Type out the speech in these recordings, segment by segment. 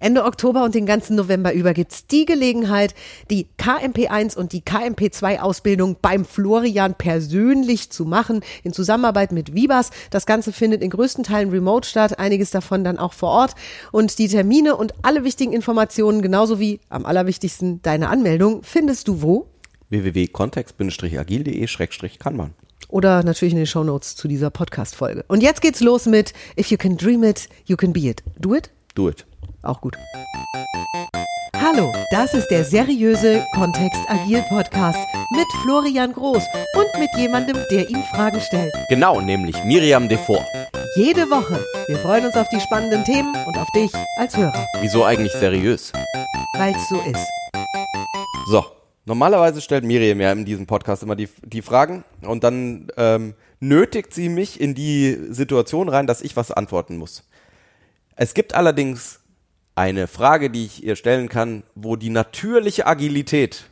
Ende Oktober und den ganzen November über gibt's die Gelegenheit, die KMP1 und die KMP2-Ausbildung beim Florian persönlich zu machen, in Zusammenarbeit mit Vibas. Das Ganze findet in größten Teilen remote statt, einiges davon dann auch vor Ort. Und die Termine und alle wichtigen Informationen, genauso wie am allerwichtigsten deine Anmeldung, findest du wo? www.kontext-agil.de-kanban. Oder natürlich in den Shownotes zu dieser Podcast-Folge. Und jetzt geht's los mit If you can dream it, you can be it. Do it? Do it. Auch gut. Hallo, das ist der seriöse Kontext Agil Podcast mit Florian Groß und mit jemandem, der ihm Fragen stellt. Genau, nämlich Miriam Devor. Jede Woche. Wir freuen uns auf die spannenden Themen und auf dich als Hörer, Wieso eigentlich seriös? weil's so ist. So, normalerweise stellt Miriam ja in diesem Podcast immer die, die Fragen und dann ähm, nötigt sie mich in die Situation rein, dass ich was antworten muss. Es gibt allerdings eine Frage, die ich ihr stellen kann, wo die natürliche Agilität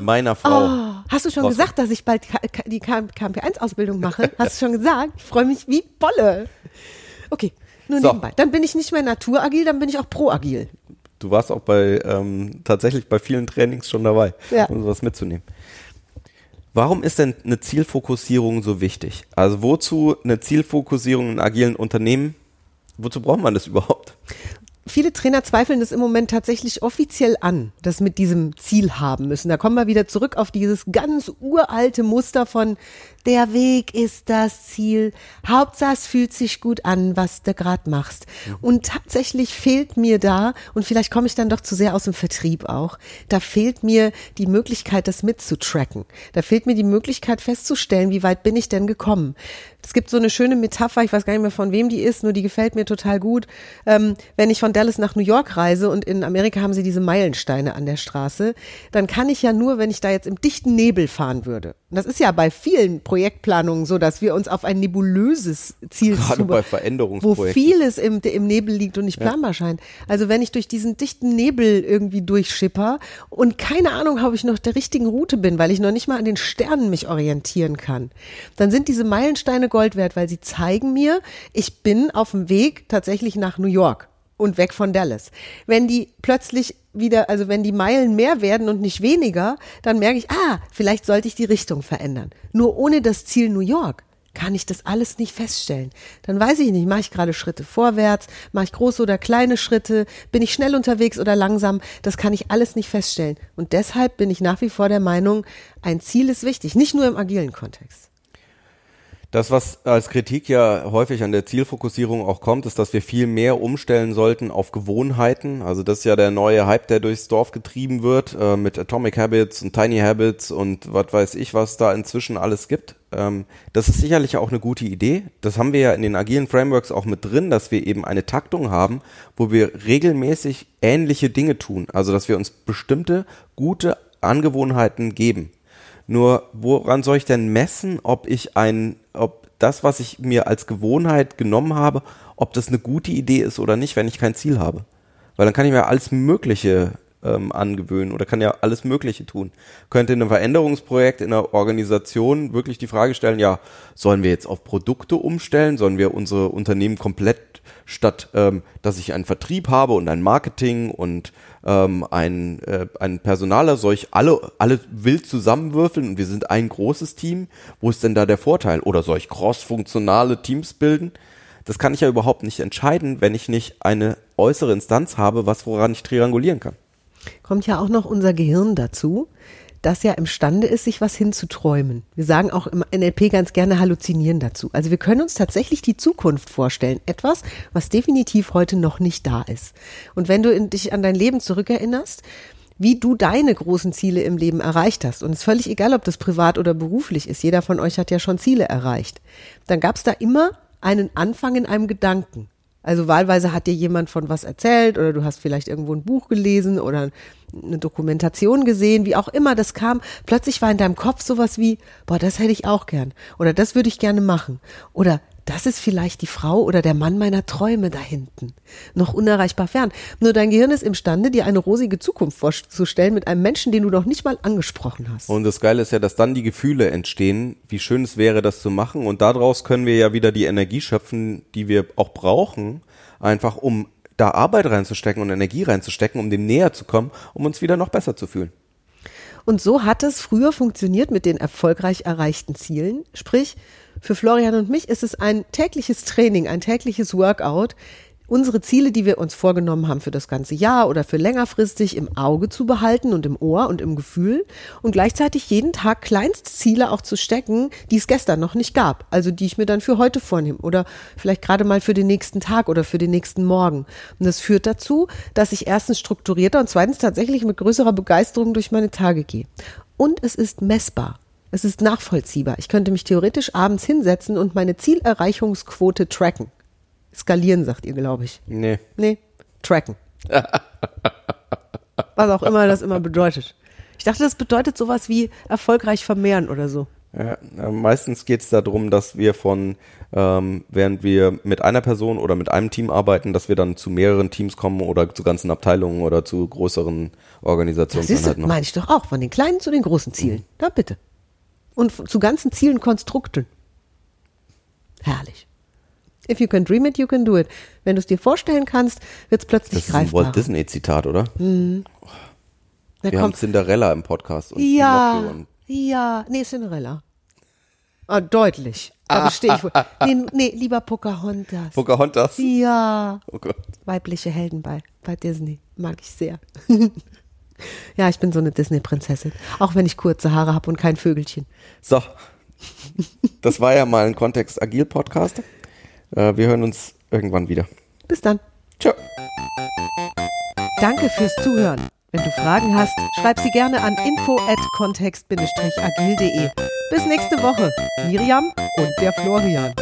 meiner Frau. Oh, hast du schon Raus- gesagt, dass ich bald die KMP1-Ausbildung mache? Hast du schon gesagt? Ich freue mich wie Bolle. Okay, nur So. nebenbei. Dann bin ich nicht mehr naturagil, dann bin ich auch proagil. Du warst auch bei ähm, tatsächlich bei vielen Trainings schon dabei, Ja. um sowas mitzunehmen. Warum ist denn eine Zielfokussierung so wichtig? Also wozu eine Zielfokussierung in agilen Unternehmen? Wozu braucht man das überhaupt? Viele Trainer zweifeln das im Moment tatsächlich offiziell an, das mit diesem Ziel haben müssen. Da kommen wir wieder zurück auf dieses ganz uralte Muster von der Weg ist das Ziel. Hauptsache es fühlt sich gut an, was du gerade machst. Und tatsächlich fehlt mir da, und vielleicht komme ich dann doch zu sehr aus dem Vertrieb auch, da fehlt mir die Möglichkeit, das mitzutracken. Da fehlt mir die Möglichkeit festzustellen, wie weit bin ich denn gekommen. Es gibt so eine schöne Metapher, ich weiß gar nicht mehr von wem die ist, nur die gefällt mir total gut. Ähm, wenn ich von Dallas nach New York reise und in Amerika haben sie diese Meilensteine an der Straße, dann kann ich ja nur, wenn ich da jetzt im dichten Nebel fahren würde. Und das ist ja bei vielen Projektplanungen so, dass wir uns auf ein nebulöses Ziel Gerade zu- bei wo Veränderungsprojekten. vieles im, im Nebel liegt und nicht planbar scheint. Also wenn ich durch diesen dichten Nebel irgendwie durchschipper und keine Ahnung habe, ob ich noch der richtigen Route bin, weil ich noch nicht mal an den Sternen mich orientieren kann, dann sind diese Meilensteine Gold wert, weil sie zeigen mir, ich bin auf dem Weg tatsächlich nach New York und weg von Dallas. Wenn die plötzlich wieder, also wenn die Meilen mehr werden und nicht weniger, dann merke ich, ah, vielleicht sollte ich die Richtung verändern. Nur ohne das Ziel New York kann ich das alles nicht feststellen. Dann weiß ich nicht, mache ich gerade Schritte vorwärts, mache ich große oder kleine Schritte, bin ich schnell unterwegs oder langsam, das kann ich alles nicht feststellen. Und deshalb bin ich nach wie vor der Meinung, ein Ziel ist wichtig, nicht nur im agilen Kontext. Das, was als Kritik ja häufig an der Zielfokussierung auch kommt, ist, dass wir viel mehr umstellen sollten auf Gewohnheiten. Also das ist ja der neue Hype, der durchs Dorf getrieben wird, äh, mit Atomic Habits und Tiny Habits und was weiß ich, was da inzwischen alles gibt. Ähm, das ist sicherlich auch eine gute Idee. Das haben wir ja in den agilen Frameworks auch mit drin, dass wir eben eine Taktung haben, wo wir regelmäßig ähnliche Dinge tun. Also dass wir uns bestimmte gute Angewohnheiten geben. Nur woran soll ich denn messen, ob ich ein, ob das, was ich mir als Gewohnheit genommen habe, ob das eine gute Idee ist oder nicht, wenn ich kein Ziel habe? Weil dann kann ich mir alles Mögliche ähm, angewöhnen oder kann ja alles Mögliche tun. Könnte in einem Veränderungsprojekt in einer Organisation wirklich die Frage stellen, ja, sollen wir jetzt auf Produkte umstellen? Sollen wir unsere Unternehmen komplett statt, ähm, dass ich einen Vertrieb habe und ein Marketing und ähm, ein, äh, ein Personaler, soll ich alle, alle wild zusammenwürfeln und wir sind ein großes Team? Wo ist denn da der Vorteil? Oder soll ich cross-funktionale Teams bilden? Das kann ich ja überhaupt nicht entscheiden, wenn ich nicht eine äußere Instanz habe, was woran ich triangulieren kann. Kommt ja auch noch unser Gehirn dazu, das ja imstande ist, sich was hinzuträumen. Wir sagen auch im NLP ganz gerne halluzinieren dazu. Also wir können uns tatsächlich die Zukunft vorstellen. Etwas, was definitiv heute noch nicht da ist. Und wenn du dich an dein Leben zurückerinnerst, wie du deine großen Ziele im Leben erreicht hast. Und es ist völlig egal, ob das privat oder beruflich ist. Jeder von euch hat ja schon Ziele erreicht. Dann gab es da immer einen Anfang in einem Gedanken. Also wahlweise hat dir jemand von was erzählt oder du hast vielleicht irgendwo ein Buch gelesen oder eine Dokumentation gesehen, wie auch immer das kam. Plötzlich war in deinem Kopf sowas wie, boah, das hätte ich auch gern oder das würde ich gerne machen oder das ist vielleicht die Frau oder der Mann meiner Träume da hinten. Noch unerreichbar fern. Nur dein Gehirn ist imstande, dir eine rosige Zukunft vorzustellen mit einem Menschen, den du noch nicht mal angesprochen hast. Und das Geile ist ja, dass dann die Gefühle entstehen, wie schön es wäre, das zu machen. Und daraus können wir ja wieder die Energie schöpfen, die wir auch brauchen, einfach um da Arbeit reinzustecken und Energie reinzustecken, um dem näher zu kommen, um uns wieder noch besser zu fühlen. Und so hat es früher funktioniert mit den erfolgreich erreichten Zielen. Sprich, für Florian und mich ist es ein tägliches Training, ein tägliches Workout, unsere Ziele, die wir uns vorgenommen haben für das ganze Jahr oder für längerfristig im Auge zu behalten und im Ohr und im Gefühl und gleichzeitig jeden Tag Kleinstziele auch zu stecken, die es gestern noch nicht gab, also die ich mir dann für heute vornehme oder vielleicht gerade mal für den nächsten Tag oder für den nächsten Morgen. Und das führt dazu, dass ich erstens strukturierter und zweitens tatsächlich mit größerer Begeisterung durch meine Tage gehe. Und es ist messbar. Es ist nachvollziehbar. Ich könnte mich theoretisch abends hinsetzen und meine Zielerreichungsquote tracken. Skalieren, sagt ihr, glaube ich. Nee. Nee, tracken. Was auch immer das immer bedeutet. Ich dachte, das bedeutet sowas wie erfolgreich vermehren oder so. Ja, meistens geht es darum, dass wir von, ähm, während wir mit einer Person oder mit einem Team arbeiten, dass wir dann zu mehreren Teams kommen oder zu ganzen Abteilungen oder zu größeren Organisationen. Das ist, meine ich doch auch, von den kleinen zu den großen Zielen. Mhm. Da bitte. Und zu ganzen Zielen Konstrukten. Herrlich. If you can dream it, you can do it. Wenn du es dir vorstellen kannst, wird es plötzlich greifbar. Das ist ein Walt Disney-Zitat, oder? Mhm. Wir kommt, haben Cinderella im Podcast. Und ja, und ja, nee, Cinderella. Ah, deutlich. Da bestehe ich wohl. Nee, nee, lieber Pocahontas. Pocahontas? Ja. Oh Gott. Weibliche Helden bei, bei Disney. Mag ich sehr. ja, ich bin so eine Disney-Prinzessin. Auch wenn ich kurze Haare habe und kein Vögelchen. So. Das war ja mal ein Kontext-Agil-Podcast. Äh, wir hören uns irgendwann wieder. Bis dann. Ciao. Danke fürs Zuhören. Wenn du Fragen hast, schreib sie gerne an info@kontext-agil.de. Bis nächste Woche. Miriam und der Florian.